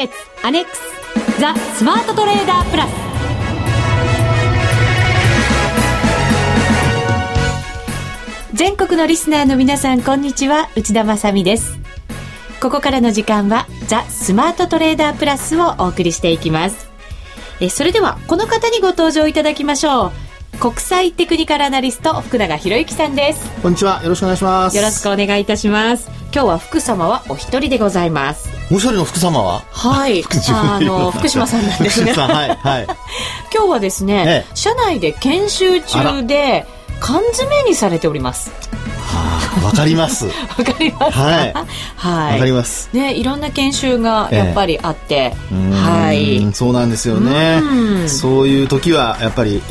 ケッツアネックスザ・スマートトレーダープラス。全国のリスナーの皆さんこんにちは。内田まさです。ここからの時間はザ・スマートトレーダープラスをお送りしていきます。えそれではこの方にご登場いただきましょう。国際テクニカルアナリスト福永博之さんです。こんにちは。よろしくお願いします。よろしくお願いいたします。今日は福様はお一人でございます。もう一人の福様は？はい。あの福島さんなんですね。は いはい。今日はですね、ええ、社内で研修中で缶詰にされております。はあ、わかります。わかりますはい。はい。わかります。ね、いろんな研修がやっぱりあって、ええ、はい。そうなんですよね。そういう時はやっぱり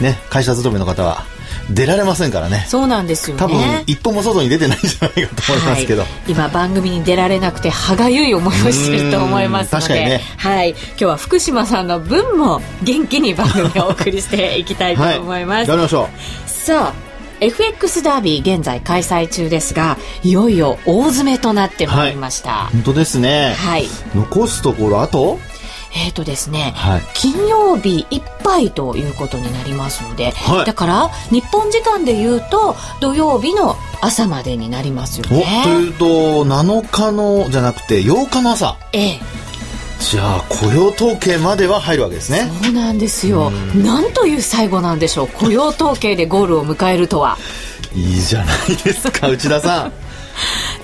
ね、会社勤めの方は出られませんからね。そうなんですよね。多分一歩も外に出てないんじゃないかと思いますけど、はい、今番組に出られなくて歯がゆい思いをしてると思いますので。確かにね、はい、今日は福島さんの分も元気に番組をお送りしていきたいと思います、はい、やりましょう。さあ FX ダービー現在開催中ですがいよいよ大詰めとなってまいりました、はい、本当ですね。はい。残すところあと？えっ、ー、とですね、はい、金曜日いっぱいということになりますので、はい、だから日本時間でいうと土曜日の朝までになりますよね。というと7日のじゃなくて8日の朝。ええ。じゃあ雇用統計までは入るわけですね。そうなんですよ。なんという最後なんでしょう。雇用統計でゴールを迎えるとは。いいじゃないですか内田さん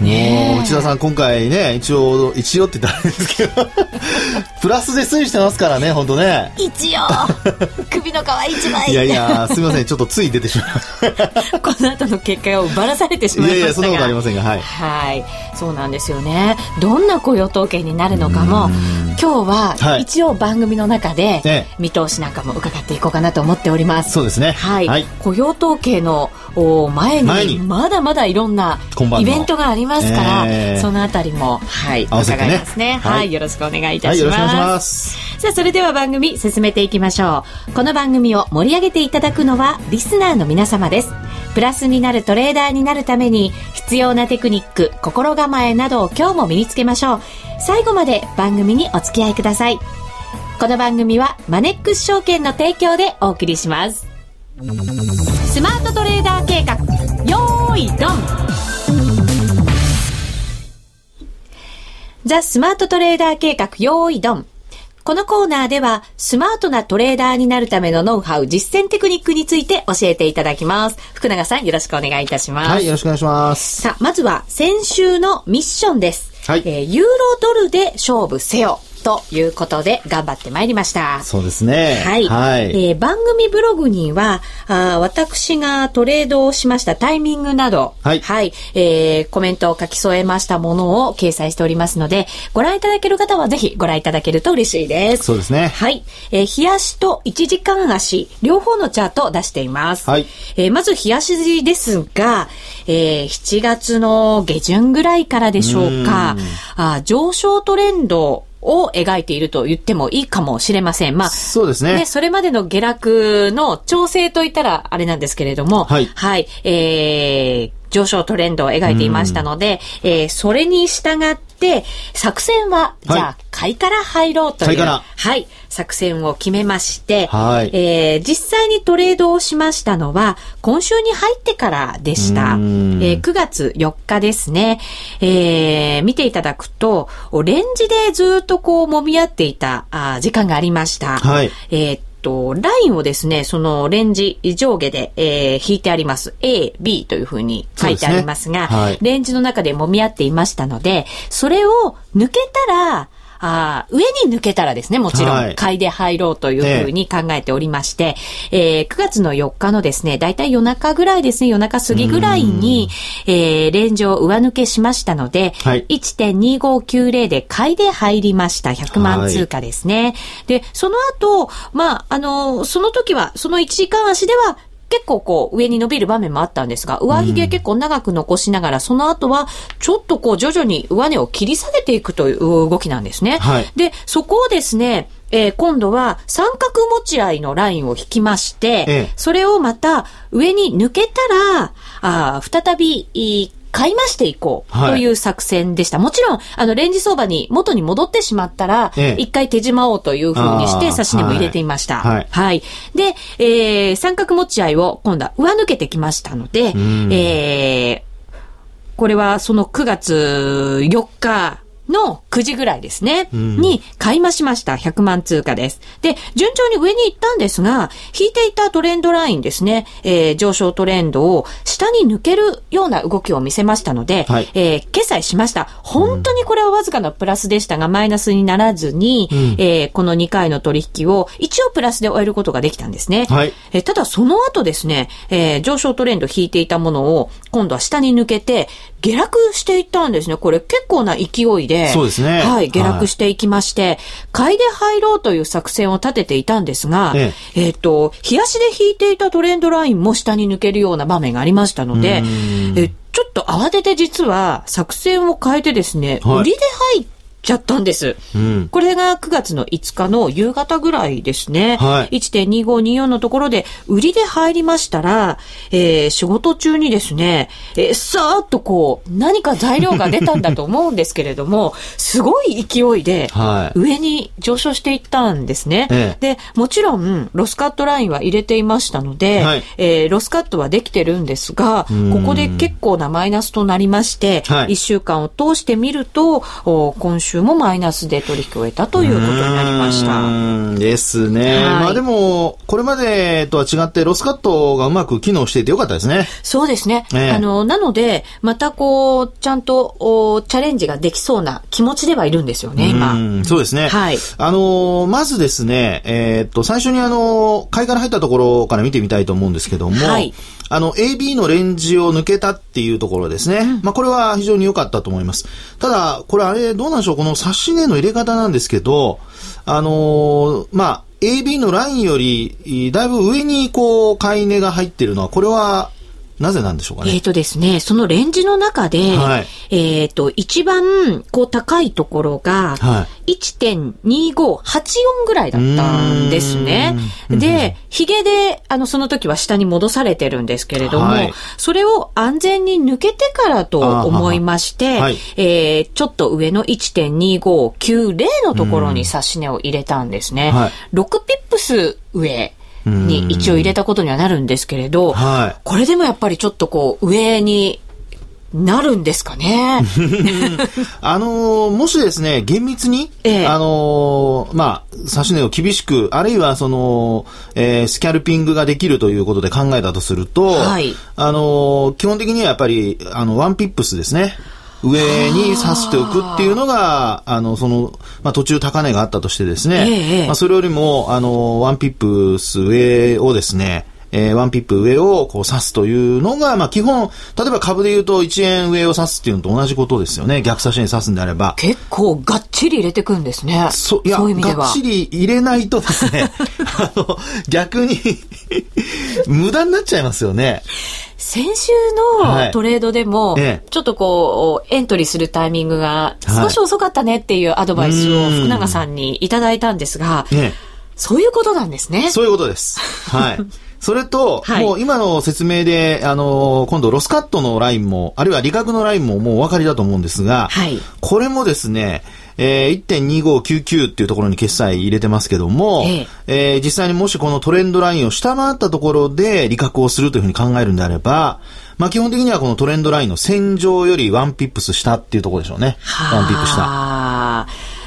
もう内田さん今回ね一応一応って言ったらですけど。プラスで推移してますからね本当ね。一応。首の皮一枚。いやいやすみません。ちょっとつい出てしまう この後の結果をばらされてしまいましたが。いやいやそんなことありませんがはい、はい、そうなんですよね。どんな雇用統計になるのかも。今日は一応番組の中で見通しなんかも伺っていこうかなと思っております、そうですね。はい、はい、雇用統計の前にまだまだいろんなイベントがありますから、えー、そのあたりも、はい、伺いますね、はい、はい、よろしくお願いいたします。はい、ますさあ、それでは番組進めていきましょう。この番組を盛り上げていただくのは、リスナーの皆様です。プラスになるトレーダーになるために、必要なテクニック、心構えなどを今日も身につけましょう。最後まで番組にお付き合いください。この番組は、マネックス証券の提供でお送りします。スマートザ・スマートトレーダー計画用意ドン。このコーナーでは、スマートなトレーダーになるためのノウハウ、実践テクニックについて教えていただきます。福永さん、よろしくお願いいたします。はい、よろしくお願いします。さあ、まずは先週のミッションです。はい。えー、ユーロドルで勝負せよ。ということで頑張ってまいりました。そうですね。はい。はい、えー、番組ブログにはあ、私がトレードをしましたタイミングなど、はい。はい。えー、コメントを書き添えましたものを掲載しておりますので、ご覧いただける方はぜひご覧いただけると嬉しいです。そうですね。はい。えー、冷やしと1時間足、両方のチャートを出しています。はい。えー、まず冷やしですが、えー、7月の下旬ぐらいからでしょうか、うあ上昇トレンドを描いていると言ってもいいかもしれません。まあ、そうですね。ね、それまでの下落の調整といったらあれなんですけれども、はい。はい。えー、上昇トレンドを描いていましたので、えー、それに従って、作戦は、じゃあ、買いから入ろうという、はい、作戦を決めまして、はい、えー、実際にトレードをしましたのは、今週に入ってからでした。えー、9月4日ですね。えー、見ていただくと、レンジでずっとこう揉み合っていたあ時間がありました。はい、えーと、ラインをですね、そのレンジ上下で、えー、引いてあります。A、B というふうに書いてありますが、すねはい、レンジの中で揉み合っていましたので、それを抜けたら、あ上に抜けたらですね、もちろん、買いで入ろうというふうに考えておりまして、えー、9月の4日のですね、だいたい夜中ぐらいですね、夜中過ぎぐらいに、えー、レンジを上抜けしましたので、はい、1.2590で買いで入りました。100万通貨ですね。はい、で、その後、まあ、あの、その時は、その1時間足では、結構こう上に伸びる場面もあったんですが、上髭結構長く残しながら、その後はちょっとこう徐々に上値を切り下げていくという動きなんですね。はい、で、そこをですね、えー、今度は三角持ち合いのラインを引きまして、ええ、それをまた上に抜けたら、あ再び買い増していこうという作戦でした。はい、もちろん、あの、レンジ相場に元に戻ってしまったら、ええ、一回手締まおうというふうにして、差し値も入れていました。はい。はい。で、えー、三角持ち合いを今度は上抜けてきましたので、えー、これはその9月4日の9時ぐらいですね、うん、に買い増しました。100万通貨です。で、順調に上に行ったんですが、引いていたトレンドラインですね、えー、上昇トレンドを下に抜けるような動きを見せましたので、はい、えー、決済しました。本当にこれはわずかなプラスでしたが、マイナスにならずに、うん、えー、この2回の取引を一応プラスで終えることができたんですね。はい、えー、ただその後ですね、えー、上昇トレンド引いていたものを今度は下に抜けて、下落していったんですね。これ結構な勢いで。そうですね。はい、下落していきまして、はい、買いで入ろうという作戦を立てていたんですが、えええっ、と、冷やしで引いていたトレンドラインも下に抜けるような場面がありましたので、えちょっと慌てて実は作戦を変えてですね、はい、売りで入って、ちゃったんです。うん、これが9月の5日の夕方ぐらいですね。はい、1.2524のところで売りで入りましたら、えー、仕事中にですね、えー、さーっとこう、何か材料が出たんだと思うんですけれども、すごい勢いで、上に上昇していったんですね。はい、で、もちろん、ロスカットラインは入れていましたので、はい、えー、ロスカットはできてるんですが、ここで結構なマイナスとなりまして、はい、1週間を通してみると、今週週もマイナスで取引を終えたということになりました。ですね。はい、まあでも、これまでとは違ってロスカットがうまく機能していてよかったですね。そうですね。えー、あの、なので、またこう、ちゃんとおチャレンジができそうな気持ちではいるんですよね、今。そうですね。はい。あの、まずですね、えー、っと、最初にあの、買いから入ったところから見てみたいと思うんですけども、はい。あの、AB のレンジを抜けたっていうところですね。うん、まあ、これは非常に良かったと思います。ただ、これあれ、どうなんでしょう？この差し値の入れ方なんですけど、あのー、まあ、AB のラインより、だいぶ上にこう、買い値が入ってるのは、これは、なぜなんでしょうかね？えっ、ー、とですね、そのレンジの中で、はい、えっ、ー、と、一番、こう、高いところが、1.2584ぐらいだったんですね。で、髭で、あの、その時は下に戻されてるんですけれども、はい、それを安全に抜けてからと思いまして、はい、えー、ちょっと上の1.2590のところに差し値を入れたんですね。はい、6ピップス上。に一応入れたことにはなるんですけれど、はい、これでもやっぱりちょっとこう上になるんですかね。あのー、もしですね、厳密に、ええ、あのー、まあ、指し値を厳しく、あるいはその、えー、スキャルピングができるということで考えたとすると、はい、あの基本的にはやっぱり、あの、ワンピップスですね。上に刺しておくっていうのが、あの、その、まあ、途中高値があったとしてですね、ええ、まあ、それよりも、あの、ワンピップス上をですね、えー、ワンピップ上をこう刺すというのが、まあ基本、例えば株で言うと1円上を刺すっていうのと同じことですよね。逆差しに刺すんであれば。結構がっちり入れてくんですね。そいやそういう意味では。がっちり入れないとですね、あの、逆に 無駄になっちゃいますよね。先週のトレードでも、ちょっとこう、エントリーするタイミングが少し遅かったねっていうアドバイスを福永さんにいただいたんですが、そういうことなんですね。そういうことです。はい。それと、はい、もう今の説明で、あのー、今度ロスカットのラインも、あるいは利確のラインももうお分かりだと思うんですが、はい、これもですね、えー、1.2599っていうところに決済入れてますけども、えええー、実際にもしこのトレンドラインを下回ったところで利確をするというふうに考えるんであれば、まあ基本的にはこのトレンドラインの線上よりワンピップス下っていうところでしょうね。ワンピップ下。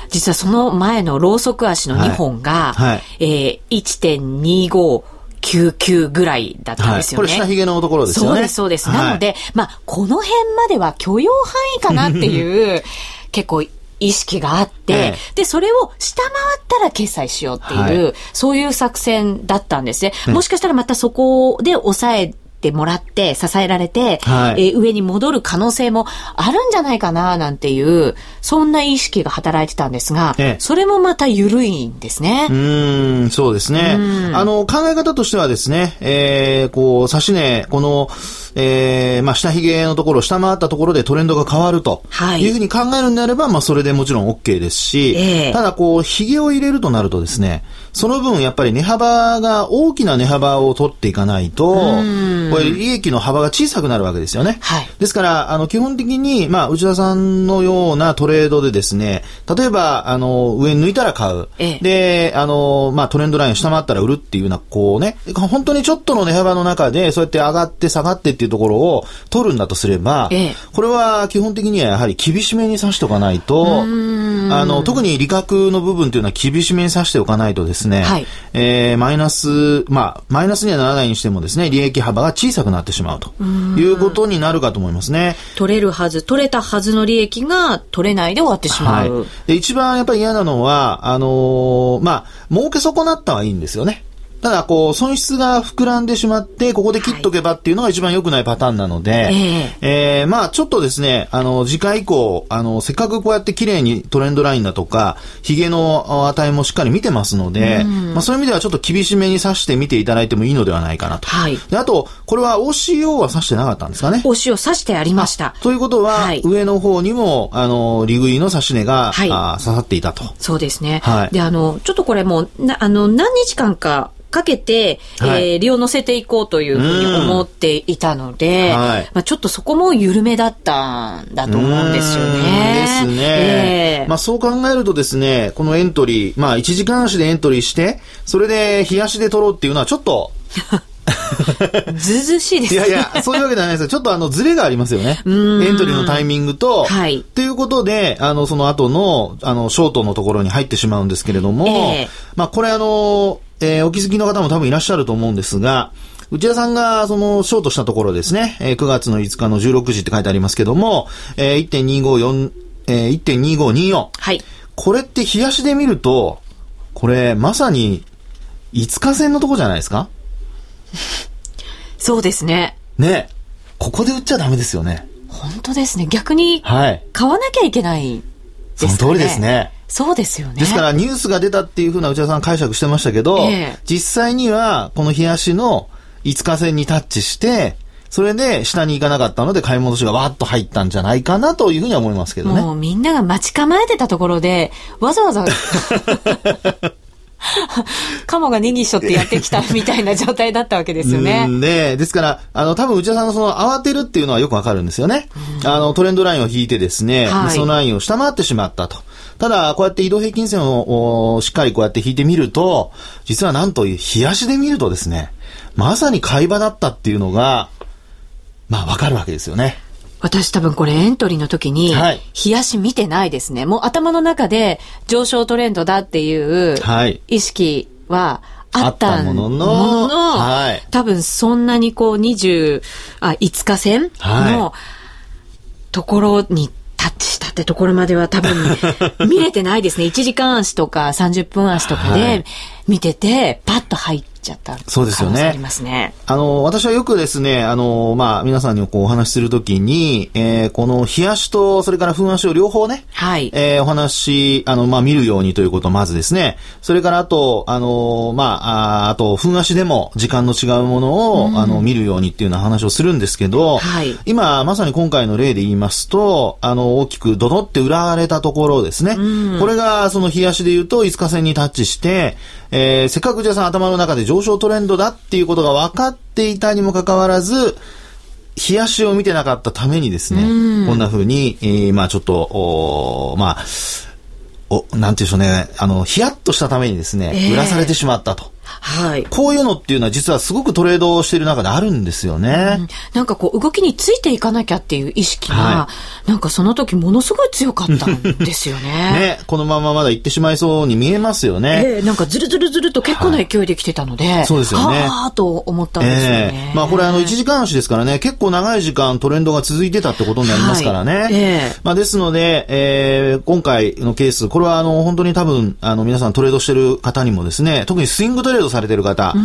実はその前のローソク足の2本が、はいはい、えー、1.25 99ぐらいだったんですよね。はい、これ下髭のところですよね。そうです、そうです。はい、なので、まあ、この辺までは許容範囲かなっていう、結構意識があって、ええ、で、それを下回ったら決済しようっていう、はい、そういう作戦だったんですね。もしかしたらまたそこで抑えてもらって、支えられて、はい、えー、上に戻る可能性もあるんじゃないかな、なんていう、そんな意識が働いてたんですが、ええ、それもまた緩いんですね。うん、そうですね。あの、考え方としてはですね、えー、こう、指し値、この、えー、まあ、下髭のところ、下回ったところでトレンドが変わると。はい。いうふうに考えるんであれば、まあ、それでもちろん OK ですし、えー、ただ、こう、髭を入れるとなるとですね、その分、やっぱり値幅が、大きな値幅を取っていかないと、これ、利益の幅が小さくなるわけですよね。はい。ですから、あの、基本的に、まあ、内田さんのようなトレードでですね、例えば、あの、上に抜いたら買う。ええ、で、あの、まあ、トレンドライン下回ったら売るっていうような、こうね、本当にちょっとの値幅の中で、そうやって上がって下がってっていうところを取るんだとすれば、ええ、これは基本的にはやはり厳しめに指しておかないと、あの、特に利確の部分というのは厳しめに指しておかないとですね、はい、えー、マイナス、まあ、マイナスにはならないにしてもですね、利益幅が小さくなってしまうということになるかと思いますね。取れるはず、取れたはずの利益が取れないで終わってしまう。はい、で一番やっぱり嫌なのは、あのー、まあ、儲け損なったはいいんですよね。ただ、こう、損失が膨らんでしまって、ここで切っとけばっていうのが一番良くないパターンなので、はい、ええー、まあ、ちょっとですね、あの、次回以降、あの、せっかくこうやって綺麗にトレンドラインだとか、髭の値もしっかり見てますので、まあ、そういう意味ではちょっと厳しめに指して見ていただいてもいいのではないかなと。はい。で、あと、これは OCO は指してなかったんですかね？OCO 指してありました。ということは、はい、上の方にも、あの、利食いの指し値が、はい、あ刺さっていたと。そうですね。はい。で、あの、ちょっとこれもな、あの、何日間か、かけて、はい、えー、利を乗せていこうというふうに思っていたので、はい、まあ、ちょっとそこも緩めだったんだと思うんですよね。ですね。えー、まあ、そう考えるとですね、このエントリー、まあ、1時間足でエントリーして、それで冷やしで取ろうっていうのはちょっと、ずずしいですいやいや、そういうわけではないですよ。ちょっとあの、ズレがありますよね。エントリーのタイミングと、はい。ということで、あの、その後の、あの、ショートのところに入ってしまうんですけれども、えー、まあ、これあの、えー、お気づきの方も多分いらっしゃると思うんですが、内田さんが、その、ショートしたところですね、えー、9月の5日の16時って書いてありますけども、えー、1.254、えー、1.2524。はい。これって冷やしで見ると、これ、まさに、5日線のとこじゃないですか？そうですね。ね。ここで売っちゃダメですよね。本当ですね。逆に、はい。買わなきゃいけないですね。その通りですね。そうですよね。ですからニュースが出たっていうふうな内田さん解釈してましたけど、えー、実際にはこの冷やしの5日線にタッチして、それで下に行かなかったので買い戻しがわっと入ったんじゃないかなというふうには思いますけどね。もうみんなが待ち構えてたところで、わざわざカモがネギしょってやってきたみたいな状態だったわけですよね。ねですから、あの、多分内田さんのその慌てるっていうのはよくわかるんですよね。あの、トレンドラインを引いてですね、はい、そのラインを下回ってしまったと。ただ、こうやって移動平均線をしっかりこうやって引いてみると、実はなんと、冷やしで見るとですね、まさに買い場だったっていうのが、まあわかるわけですよね。私多分これエントリーの時に、冷やし見てないですね。もう頭の中で上昇トレンドだっていう意識はあったものの、もののはい、多分そんなにこう20、あ、5日線のところにタッチってところまでは多分見れてないですね。1時間足とか30分足とかで見てて、パッと入って、ちゃったそうですよね。ありますね。あの、私はよくですね、あの、まあ、皆さんにこうお話しするときに、えー、この冷やしと、それから風足を両方ね、はい。えー、お話、あの、まあ、見るようにということまずですね、それからあと、あの、まあ、ああと、風足でも時間の違うものを、うん、あの、見るようにっていうような話をするんですけど、はい。今、まさに今回の例で言いますと、あの、大きくドドって売られたところですね。うん、これが、その冷やしで言うと、5日線にタッチして、えー、せっかくじゃさん頭の中で上昇トレンドだっていうことが分かっていたにもかかわらず、冷やしを見てなかったためにですね、こんな風に、えー、まあちょっと、おまあ、お、なんていうんでしょうね、あの、ヒヤッとしたためにですね、えー、売らされてしまったと。はい。こういうのっていうのは実はすごくトレードをしている中であるんですよね。うん、なんかこう動きについていかなきゃっていう意識が、はい、なんかその時ものすごい強かったんですよね。ね、このまままだ行ってしまいそうに見えますよね。えー、なんかずるずるずると結構な勢いで来てたので、はい、そうですよね。はあと思ったんですよね。えー、まあこれあの1時間足ですからね、結構長い時間トレンドが続いてたってことになりますからね。はい、えー、まあですので、えー、今回のケース、これはあの本当に多分あの皆さんトレードしてる方にもですね、特にスイングトレレードされてる方、あ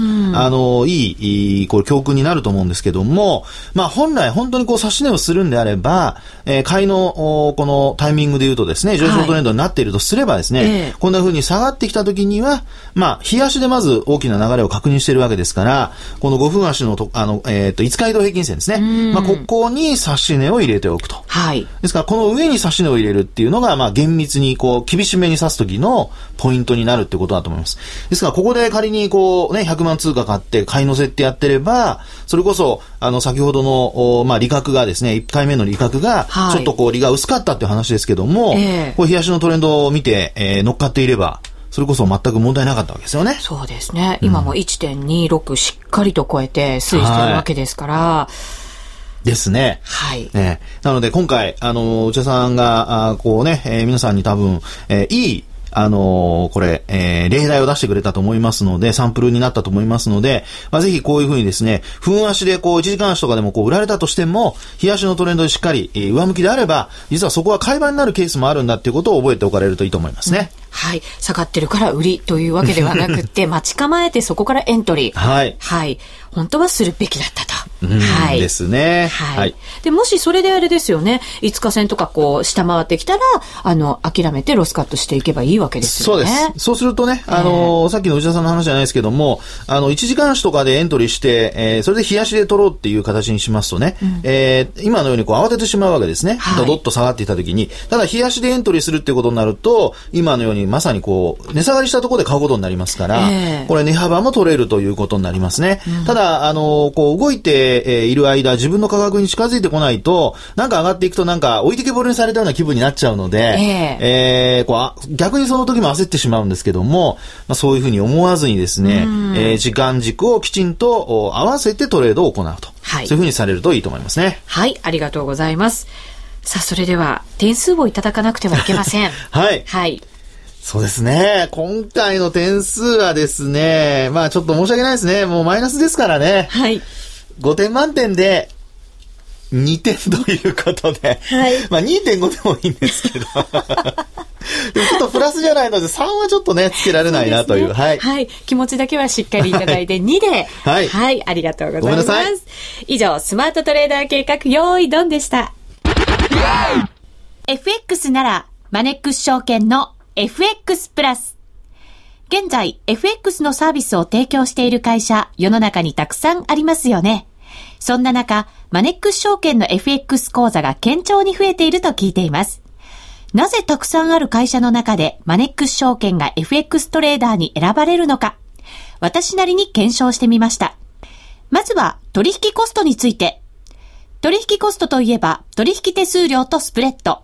の、いい、いい、これ教訓になると思うんですけども、まあ本来本当にこう指し値をするんであれば、えー、買いの、このタイミングで言うとですね、上昇トレンドになっているとすればですね、はいこんな風に下がってきた時には、まあ、日足でまず大きな流れを確認しているわけですから、この5分足のと、あの、えっ、ー、と、5日移動平均線ですね。まあ、ここに指し値を入れておくと。はい。ですから、この上に指し値を入れるっていうのが、まあ、厳密に、こう、厳しめに指す時のポイントになるってことだと思います。ですから、ここで仮に、こう、ね、100万通貨買って、買い乗せってやってれば、それこそ、あの、先ほどの、まあ、利確がですね、1回目の利確が、ちょっとこう、利が薄かったっていう話ですけども、はい、こう、冷やしのトレンドを見て、えー、乗っかっていれば、それこそ全く問題なかったわけですよね。そうですね。今も1.26しっかりと超えて推移してるわけですから、はいですね。はい。ね、なので今回、あの、内田さんが、あこうね、えー、皆さんに多分、えー、いいあのー、これ、えー、例題を出してくれたと思いますので、サンプルになったと思いますので、まあ、ぜひこういうふうにですね、分足でこう、1時間足とかでもこう、売られたとしても、日足のトレンドでしっかり、えー、上向きであれば、実はそこは買い場になるケースもあるんだっていうことを覚えておかれるといいと思いますね。うんはい。下がってるから売りというわけではなくて、待ち構えてそこからエントリー。はい。はい。本当はするべきだったと。はい。ですね。はい。はい、で、もしそれであれですよね、5日線とかこう、下回ってきたら、あの、諦めてロスカットしていけばいいわけですよね。そうです。そうするとね、あのー、さっきの内田さんの話じゃないですけども、あの、1時間足とかでエントリーして、えー、それで冷やしで取ろうっていう形にしますとね、うん、えー、今のようにこう、慌ててしまうわけですね。はい、ドドッと下がっていたときに、ただ冷やしでエントリーするっていうことになると、今のようにまさにこう、値下がりしたところで買うことになりますから、えー、これ値幅も取れるということになりますね。うん、ただ、あの、こう動いて、えいる間、自分の価格に近づいてこないと、なんか上がっていくとなんか置いてけぼりにされたような気分になっちゃうので、えー、えー、こう逆にその時も焦ってしまうんですけども、まあ、そういうふうに思わずにですね、えー、時間軸をきちんと合わせてトレードを行うと。はい、そういうふうにされるといいと思いますね。はい、ありがとうございます。さあ、それでは、点数をいただかなくてはいけません。はい。はい。そうですね。今回の点数はですね、まあちょっと申し訳ないですね。もうマイナスですからね。はい。5点満点で2点ということで。はい。まあ2.5でもいいんですけど。でもちょっとプラスじゃないので3はちょっとね、つけられないなという。うね、はい。はい。気持ちだけはしっかりいただいて2で。はい。はい。ありがとうございます。以上、スマートトレーダー計画用意ドンでした。FX なら、マネックス証券の FX プラス。現在、FX のサービスを提供している会社、世の中にたくさんありますよね。そんな中、マネックス証券の FX 講座が堅調に増えていると聞いています。なぜたくさんある会社の中でマネックス証券が FX トレーダーに選ばれるのか、私なりに検証してみました。まずは取引コストについて。取引コストといえば取引手数料とスプレッド。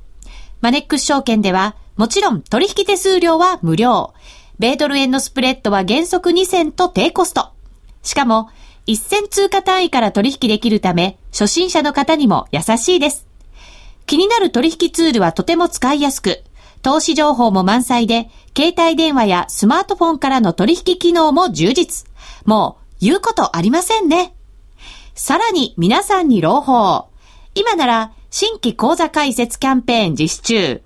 マネックス証券ではもちろん取引手数料は無料。米ドル円のスプレッドは原則2銭と低コスト。しかも、1銭通貨単位から取引できるため、初心者の方にも優しいです。気になる取引ツールはとても使いやすく、投資情報も満載で、携帯電話やスマートフォンからの取引機能も充実。もう、言うことありませんね。さらに皆さんに朗報。今なら、新規講座開設キャンペーン実施中。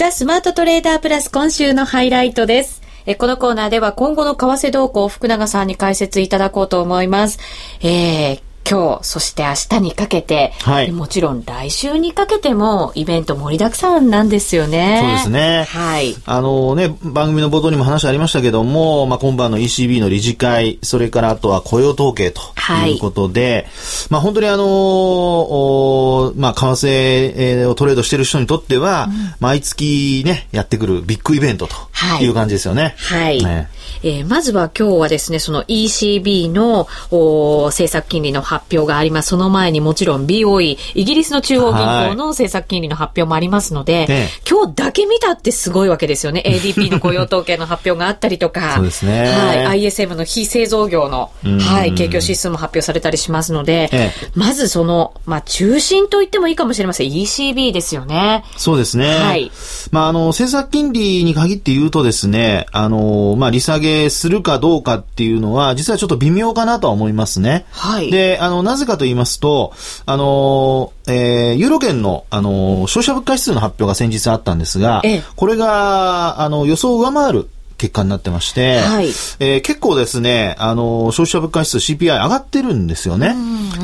ザ・スマートトレーダープラス今週のハイライトです。えこのコーナーでは今後の為替動向を福永さんに解説いただこうと思います。えー今日、そして明日にかけて、はい、もちろん来週にかけてもイベント盛りだくさんなんですよね。そうですね。はい。あのね、番組の冒頭にも話ありましたけども、まあ今晩の ECB の理事会、それからあとは雇用統計ということで、はい、まあ本当にあのまあ為替をトレードしてる人にとっては、うん、毎月ね、やってくるビッグイベントという感じですよね。はい。ねえー、まずは今日はですね、その ECB の政策金利の発表があります。その前にもちろん BOE、イギリスの中央銀行の政策金利の発表もありますので、はい、今日だけ見たってすごいわけですよね。ADP の雇用統計の発表があったりとか、そうですね。はい。ISM の非製造業の、はい、景況指数も発表されたりしますので、ええ、まずその、まあ、中心と言ってもいいかもしれません。ECB ですよね。そうですね。はい。まあ、あの、政策金利に限って言うとですね、あの、まあ、利下げするかどうかっていうのは、実はちょっと微妙かなとは思いますね。はい。で、あの、なぜかと言いますと、あの、えー、ユーロ圏の、あの、消費者物価指数の発表が先日あったんですが、ええ、これが、あの、予想を上回る結果になってまして、はい、えー、結構ですね、あの、消費者物価指数 CPI 上がってるんですよね。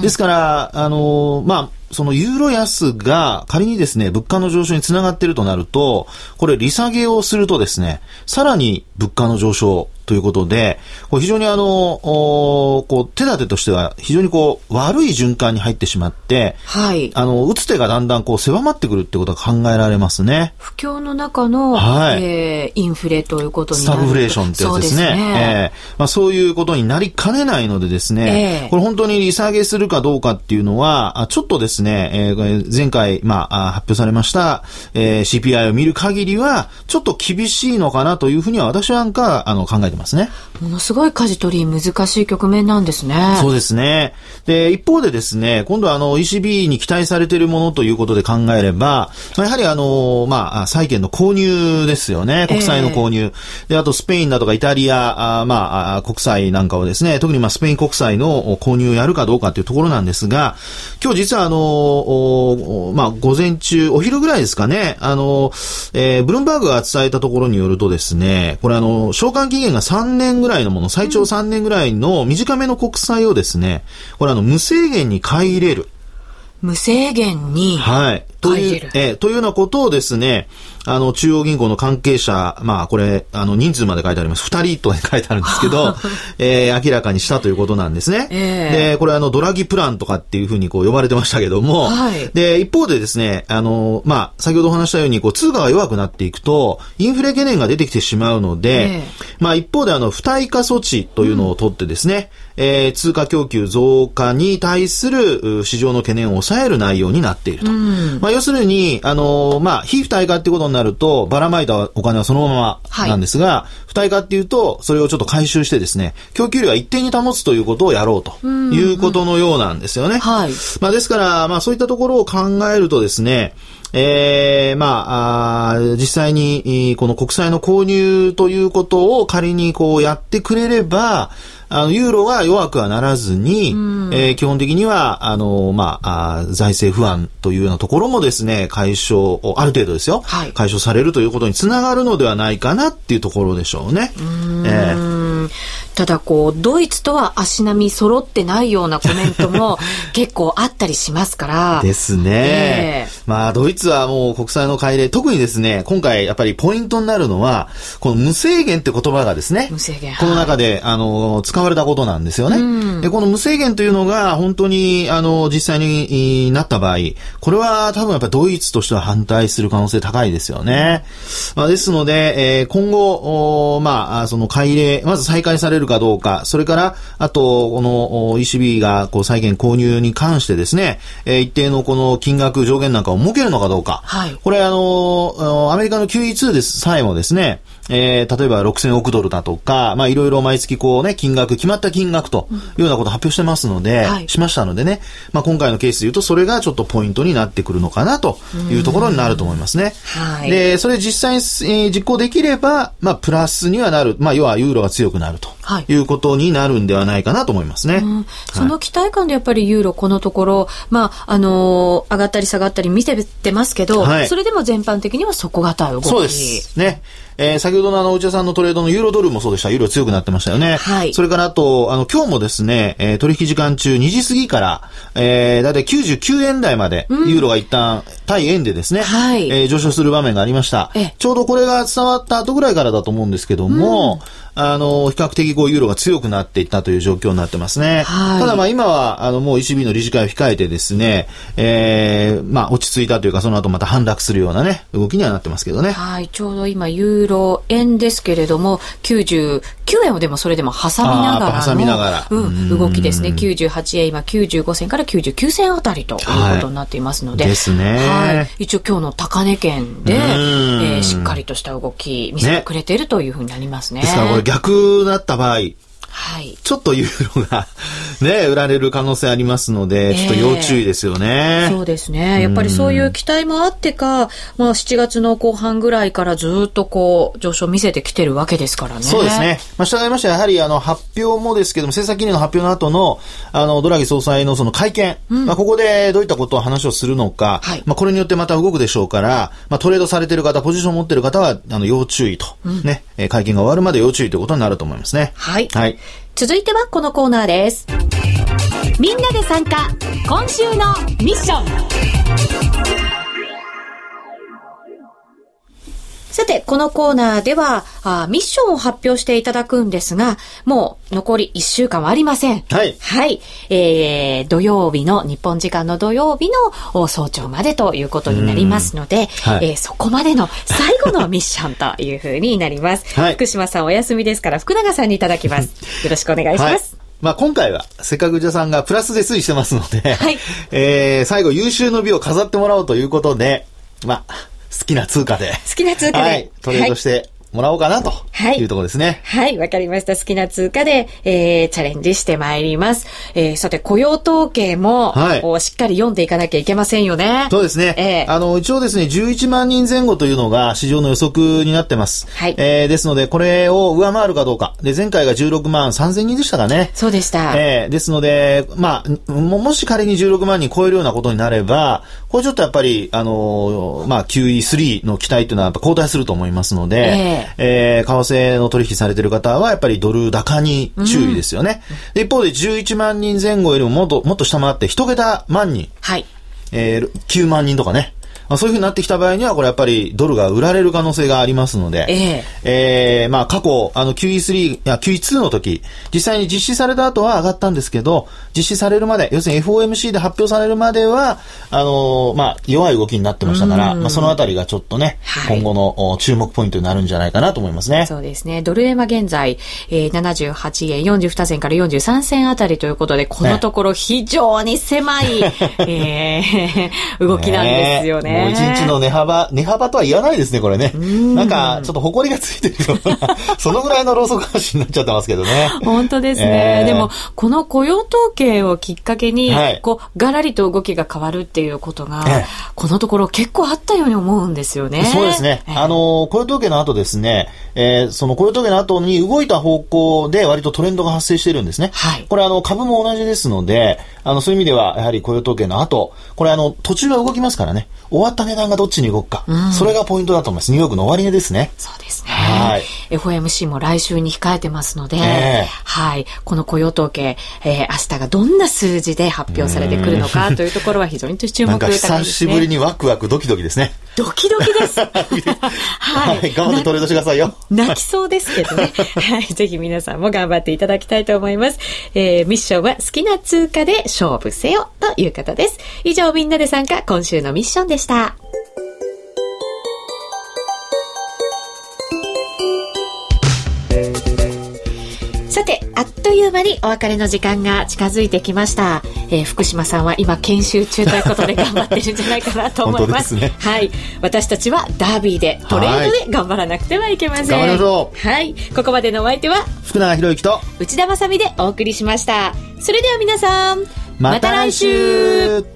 ですから、あの、まあ、そのユーロ安が仮にですね、物価の上昇につながっているとなると、これ利下げをするとですね、さらに物価の上昇ということで、これ非常にあの、こう、手立てとしては非常にこう、悪い循環に入ってしまって、はい。あの、打つ手がだんだんこう、狭まってくるってことが考えられますね。不況の中の、はい。えー、インフレということになるスタグフレーションってやつですね。そうね。えー、まあそういうことになりかねないのでですね、えー、これ本当に利下げするかどうかっていうのは、ちょっとですね、えー、前回、まあ、発表されました、えー、CPI を見る限りは、ちょっと厳しいのかなというふうには私なんか、あの、考えてますね。ものすごい舵取り難しい局面なんですね。そうですね。で、一方でですね、今度はあの ECB に期待されているものということで考えれば、やはりあの、まあ、債券の購入ですよね。国債の購入。えー、で、あとスペインだとかイタリア、あまあ、国債なんかをですね、特にまあスペイン国債の購入をやるかどうかというところなんですが、今日実はあの、まあ、午前中、お昼ぐらいですかね、あの、えー、ブルームバーグが伝えたところによるとですね、これあの、償還期限が3年年ぐらいのもの、最長3年ぐらいの短めの国債をですね、これあの、無制限に買い入れる。無制限にはい。という、えというようなことをですね、あの、中央銀行の関係者、まあ、これ、あの、人数まで書いてあります。二人と書いてあるんですけど、えー、明らかにしたということなんですね。えー、で、これ、あの、ドラギプランとかっていうふうにこう呼ばれてましたけども、はい、で、一方でですね、あの、まあ、先ほどお話したように、こう、通貨が弱くなっていくと、インフレ懸念が出てきてしまうので、えー、まあ、一方で、あの、不対価措置というのを取ってですね、うん、えー、通貨供給増加に対する市場の懸念を抑える内容になっていると。うん、まあ、要するに、あの、まあ、非不対価ってことになると、ばらまいたお金はそのままなんですが、はい、不対価っていうと、それをちょっと回収してですね、供給量は一定に保つということをやろうということのようなんですよね。はい。まあ、ですから、まあ、そういったところを考えるとですね、えー、まああ、実際に、この国債の購入ということを仮にこうやってくれれば、あの、ユーロが弱くはならずに、うん、えー、基本的には、あの、まああ、財政不安というようなところもですね、解消、ある程度ですよ、はい、解消されるということにつながるのではないかなっていうところでしょうね。うえー、ただこう、ドイツとは足並み揃ってないようなコメントも 結構あったりしますから。ですね。えー、まあ、ドイツはもう国債の買い入れ、特にですね、今回やっぱりポイントになるのは、この無制限って言葉がですね、無制限。この中で、あの、使われたことなんですよね。うん、で、この無制限というのが本当に、あの、実際になった場合、これは多分やっぱりドイツとしては反対する可能性高いですよね。まあ、ですので、えー、今後、まあ、その買い入れ、まず再開されるかどうか、それから、あと、この ECB がこう債券購入に関してですね、えー、一定のこの金額上限なんかを設けるのかどうか。はい、これあの、アメリカの QE2 でさえもですね、えー、例えば6000億ドルだとか、まあいろいろ毎月こうね、金額、決まった金額というようなことを発表してますので、はい、しましたのでね、まあ今回のケースで言うとそれがちょっとポイントになってくるのかなというところになると思いますね。はい、で、それ実際に、えー、実行できれば、まあプラスにはなる、まあ要はユーロが強くなるということになるんではないかなと思いますね。その期待感でやっぱりユーロこのところ、まあ、あのー、上がったり下がったり見ててますけど、はい、それでも全般的には底堅い動き。そうです。ね。えー、先ほどのあの、内田さんのトレードのユーロドルもそうでした。ユーロ強くなってましたよね。はい。それからあと、あの、今日もですね、えー、取引時間中2時過ぎから、えー、だいたい99円台まで、ユーロが一旦、対円でですね、はい。えー、上昇する場面がありました。ちょうどこれが伝わった後ぐらいからだと思うんですけども、うんあの、比較的こう、ユーロが強くなっていったという状況になってますね。はい、ただまあ今は、あの、もう ECB の理事会を控えてですね、えー、まあ落ち着いたというか、その後また反落するようなね、動きにはなってますけどね。はい、ちょうど今、ユーロ円ですけれども、99円をでもそれでも挟みながら挟みながら。うん、動きですね。98円、今95銭から99銭あたりということになっていますので。はい、ですね。はい。一応今日の高値圏で、えー、しっかりとした動き見せてくれているというふうになりますね。ですからこれ逆だった場合、はい。ちょっとユーロが ね、売られる可能性ありますので、ちょっと要注意ですよね。そうですね。やっぱりそういう期待もあってか、まあ7月の後半ぐらいからずっとこう、上昇見せてきてるわけですからね。そうですね。まあ、従いましてやはりあの、発表もですけども、政策金利の発表の後の、あの、ドラギ総裁のその会見、うん、まあ、ここでどういったことを話をするのか、はい、まあ、これによってまた動くでしょうから、まあ、トレードされてる方、ポジションを持ってる方は、あの、要注意と、うん、ね、会見が終わるまで要注意ということになると思いますね。はい。はい。続いてはこのコーナーです。みんなで参加、今週のミッション。さて、このコーナーではあ、ミッションを発表していただくんですが、もう残り1週間はありません。はい。はい。えー、土曜日の、日本時間の土曜日の早朝までということになりますので、はい、えー、そこまでの最後のミッションというふうになります。はい、福島さんお休みですから、福永さんにいただきます。よろしくお願いします。はいまあ、今回は、せっかくじゃさんがプラスで推移してますので、はい。えー、最後優秀の美を飾ってもらおうということで、まあ、好きな通貨で。好きな通貨で。はい。トレードして、もらおうかなというところですね。はい、わ、はい、かりました。好きな通貨で、えー、チャレンジしてまいります。えー、さて、雇用統計も、はい、しっかり読んでいかなきゃいけませんよね。そうですね。えー、あの、一応ですね、11万人前後というのが市場の予測になってます。はい。えー、ですので、これを上回るかどうか。で、前回が16万3000人でしたかね。そうでした。えー、ですので、まあ、も、もし仮に16万人超えるようなことになれば、これちょっとやっぱり、あのー、まあ、QE3 の期待というのはやっぱ後退すると思いますので、えー、えー、為替の取引されている方は、やっぱりドル高に注意ですよね。うん、一方で11万人前後よりももっと、もっと下回って、一桁万人。はい。えー、9万人とかね。まあ、そういうふうになってきた場合には、これやっぱりドルが売られる可能性がありますので、えー、えー、まあ過去、あの QE3 や QE2 の時、実際に実施された後は上がったんですけど、実施されるまで、要するに FOMC で発表されるまでは、あのー、まあ弱い動きになってましたから、まあそのあたりがちょっとね、はい、今後の注目ポイントになるんじゃないかなと思いますね。そうですね。ドル円は現在、えー、78円42銭から43銭あたりということで、このところ非常に狭い、ね、えー、動きなんですよね。ねもう一日の値幅、値幅とは言わないですね、これね。んなんか、ちょっと埃がついてるような、そのぐらいのローソク足になっちゃってますけどね。本当ですね。えー、でも、この雇用統計をきっかけに、はい、こう、がらりと動きが変わるっていうことが、えー、このところ結構あったように思うんですよね。そうですね。えー、あの、雇用統計の後ですね、えー、その雇用統計の後に動いた方向で割とトレンドが発生してるんですね。はい。これあの、株も同じですので、あの、そういう意味では、やはり雇用統計の後、これあの、途中は動きますからね。終わった値段がどっちに動くか。うん、それがポイントだと思います。ニューヨークの終値ですね。そうですね。はい。FOMC も来週に控えてますので、えー、はい。この雇用統計、えー、明日がどんな数字で発表されてくるのかというところは非常に注目高いですね。久しぶりにワクワクドキドキですね。ドキドキです。はい、はい。頑張ってトレードしてくださいよ。泣きそうですけどね。はい。ぜひ皆さんも頑張っていただきたいと思います。えー、ミッションは好きな通貨で勝負せよという方です。以上みんなで参加、今週のミッションでした。さて、あっという間にお別れの時間が近づいてきました。えー、福島さんは今研修中ということで頑張ってるんじゃないかなと思います。すね、はい。私たちはダービーで、トレードで頑張らなくてはいけません。はい。ここまでのお相手は、福永博之と内田まさみでお送りしました。それでは皆さん、また来週